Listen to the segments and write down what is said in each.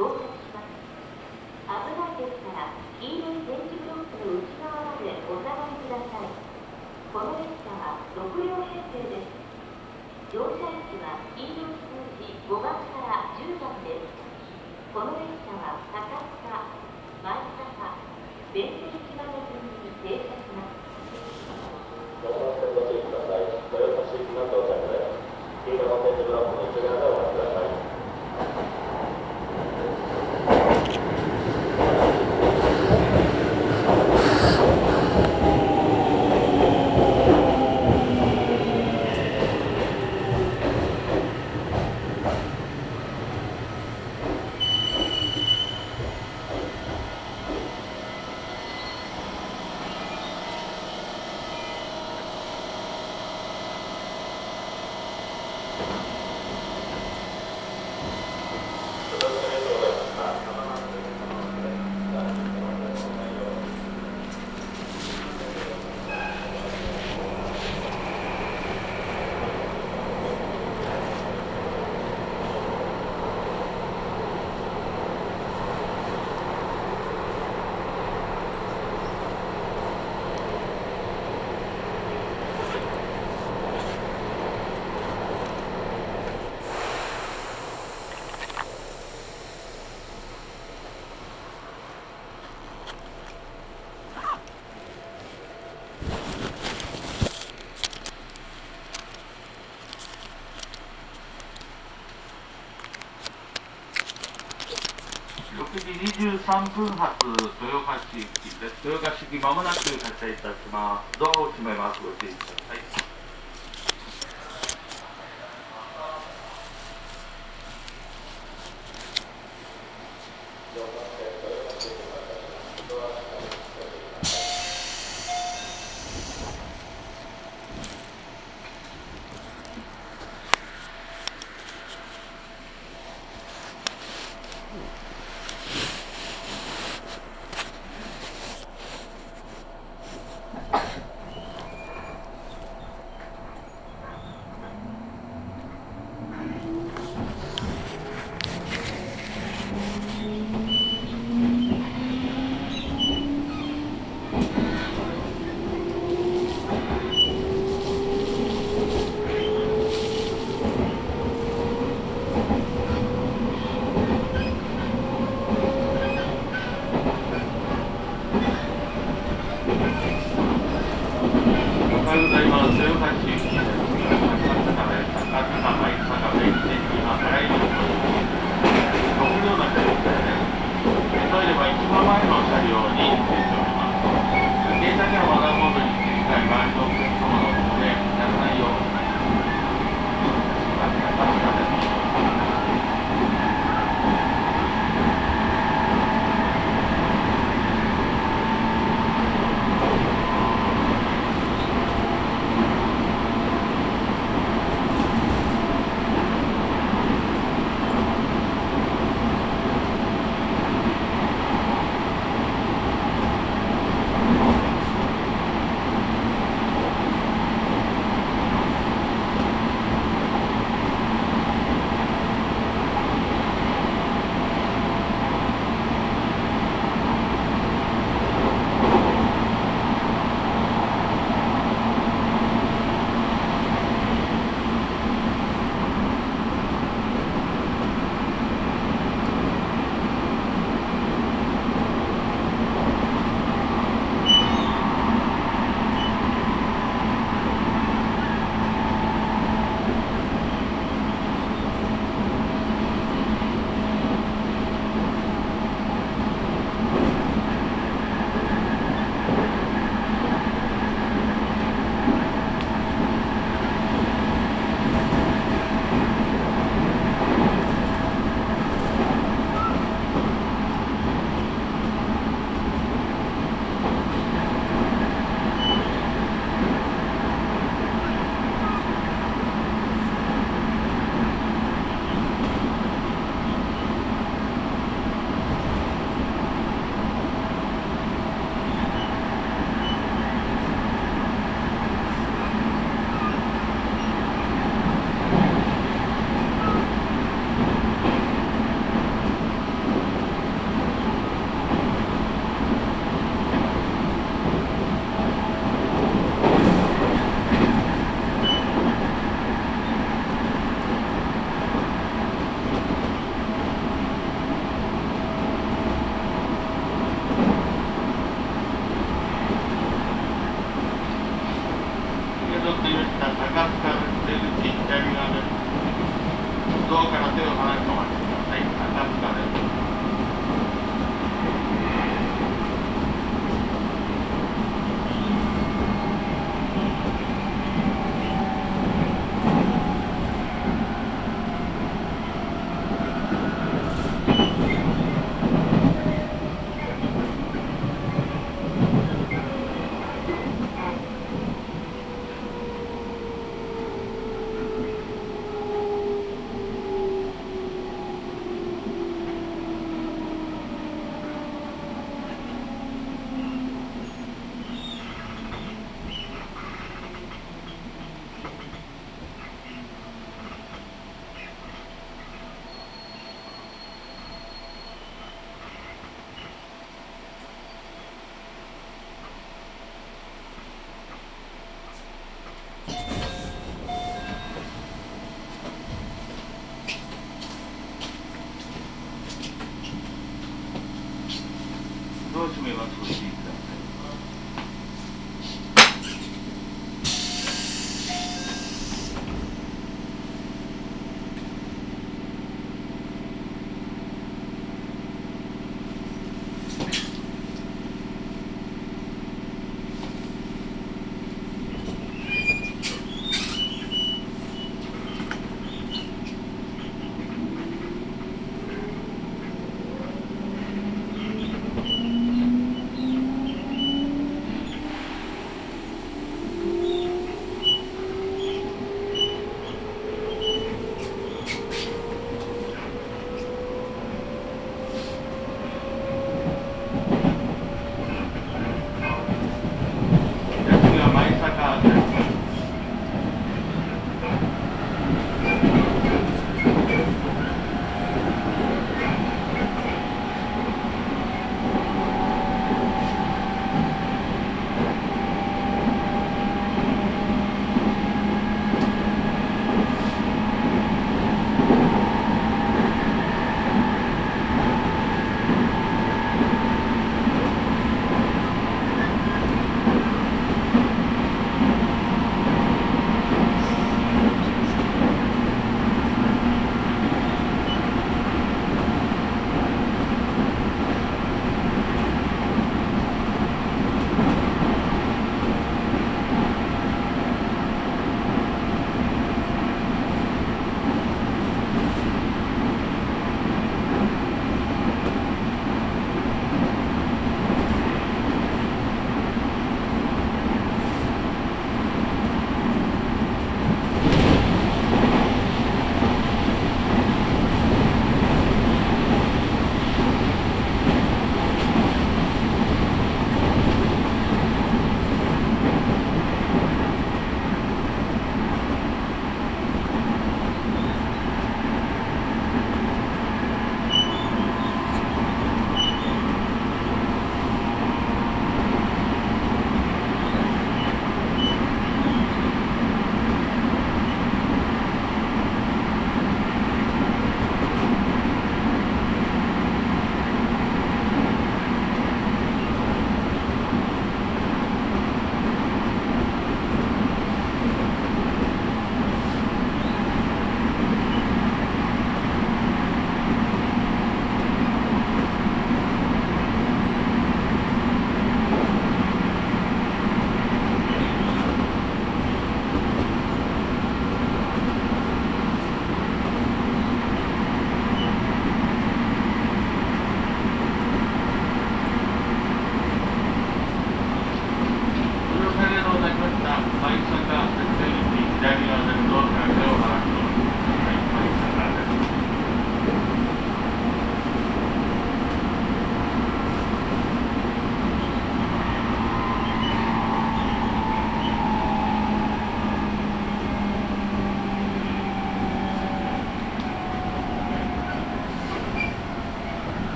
¿no? 23分発豊橋行きです。豊橋駅まもなく発車いたします。ドアを閉めます。ご注意ください。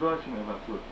ドア閉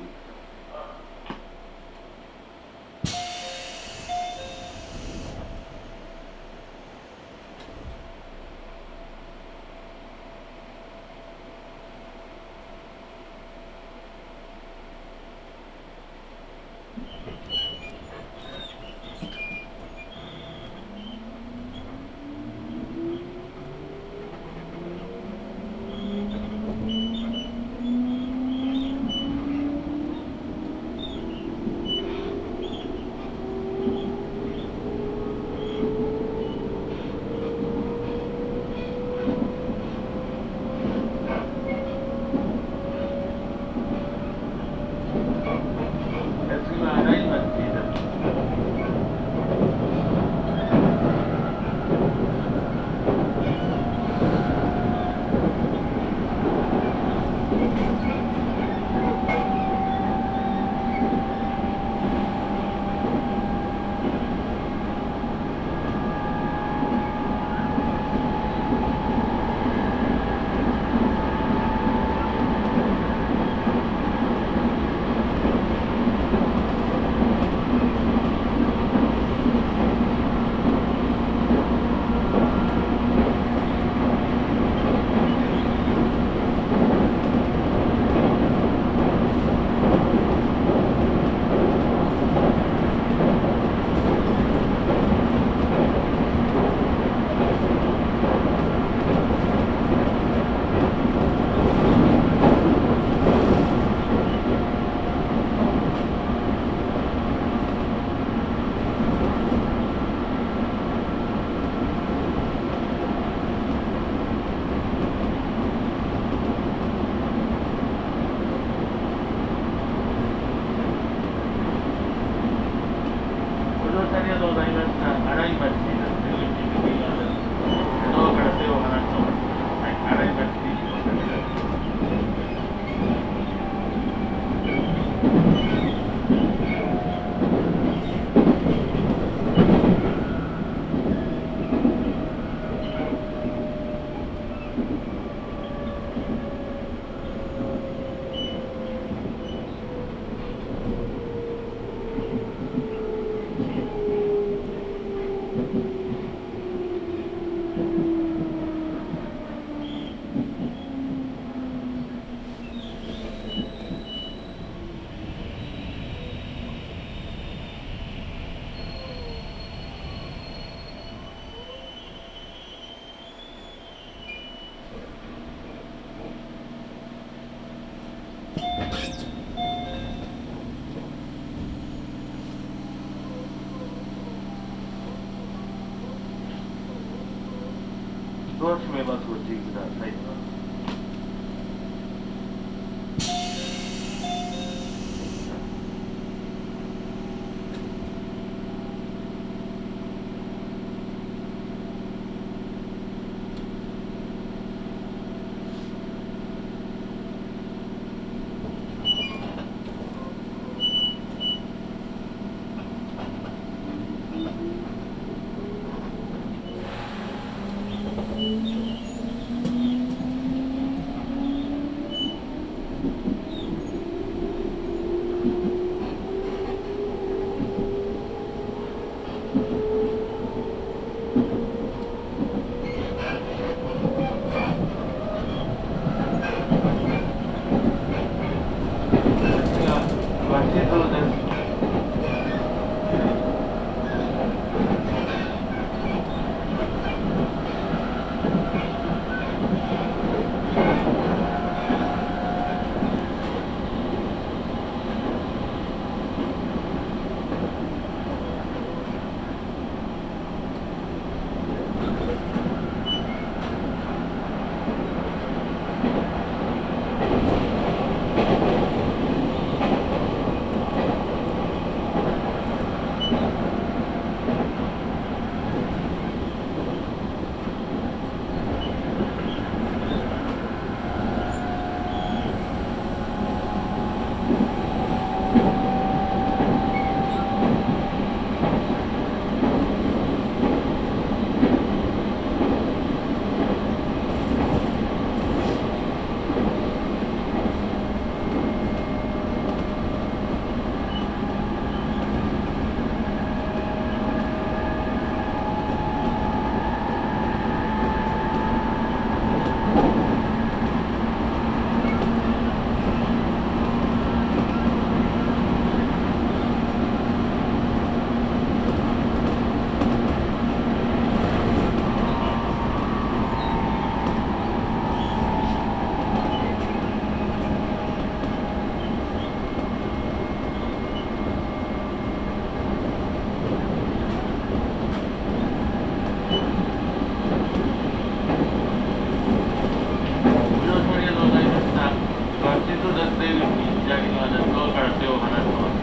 左側です。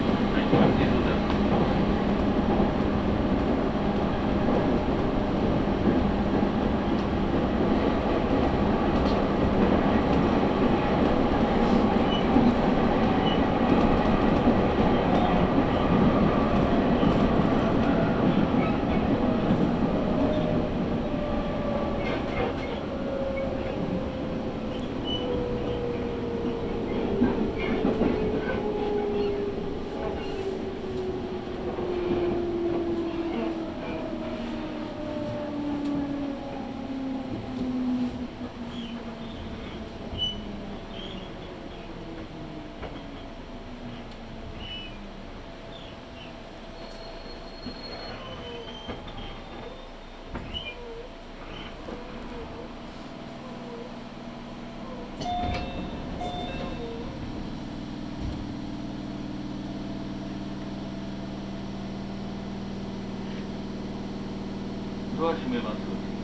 ドア閉めます。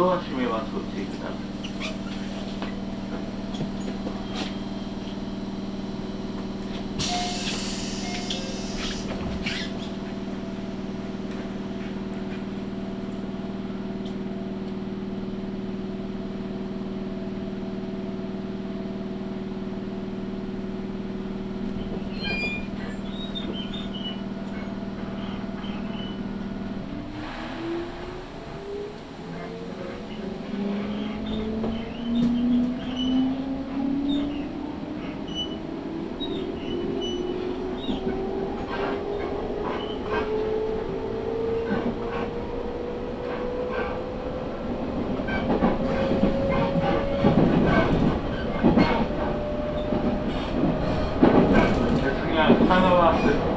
ド Austin.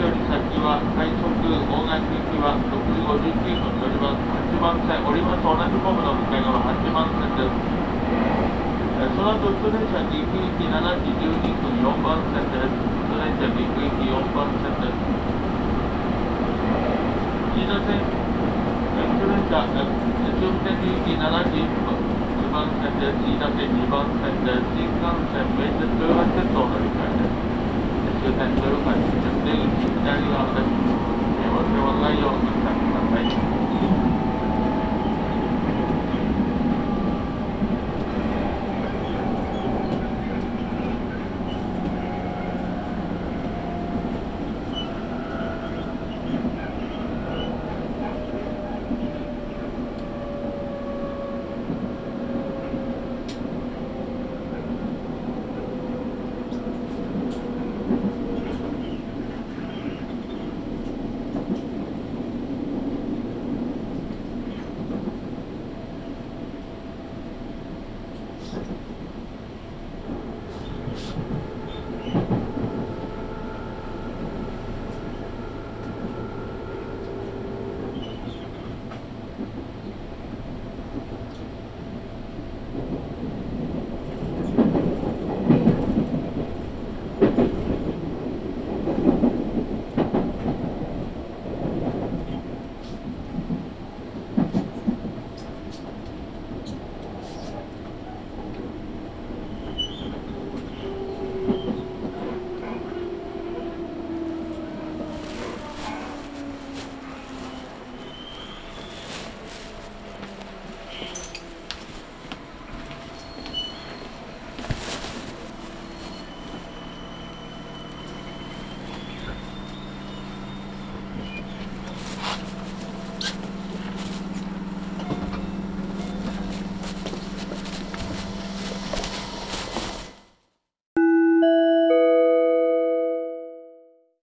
より先は快速大垣行きは6時59分乗ります。8番線、降ります同じホームの向かい側8番線です。その後、普通電車陸行き7時12分4番線です。普通電車陸行き4番線です。飯田線、普通電車、終点陸行き7時1分2番線です。飯田線2番線です。新幹線、名鉄豊橋鉄道の乗り換えです。渋滞に乗る際に、絶対に左側です。忘れ物ないようお気をください。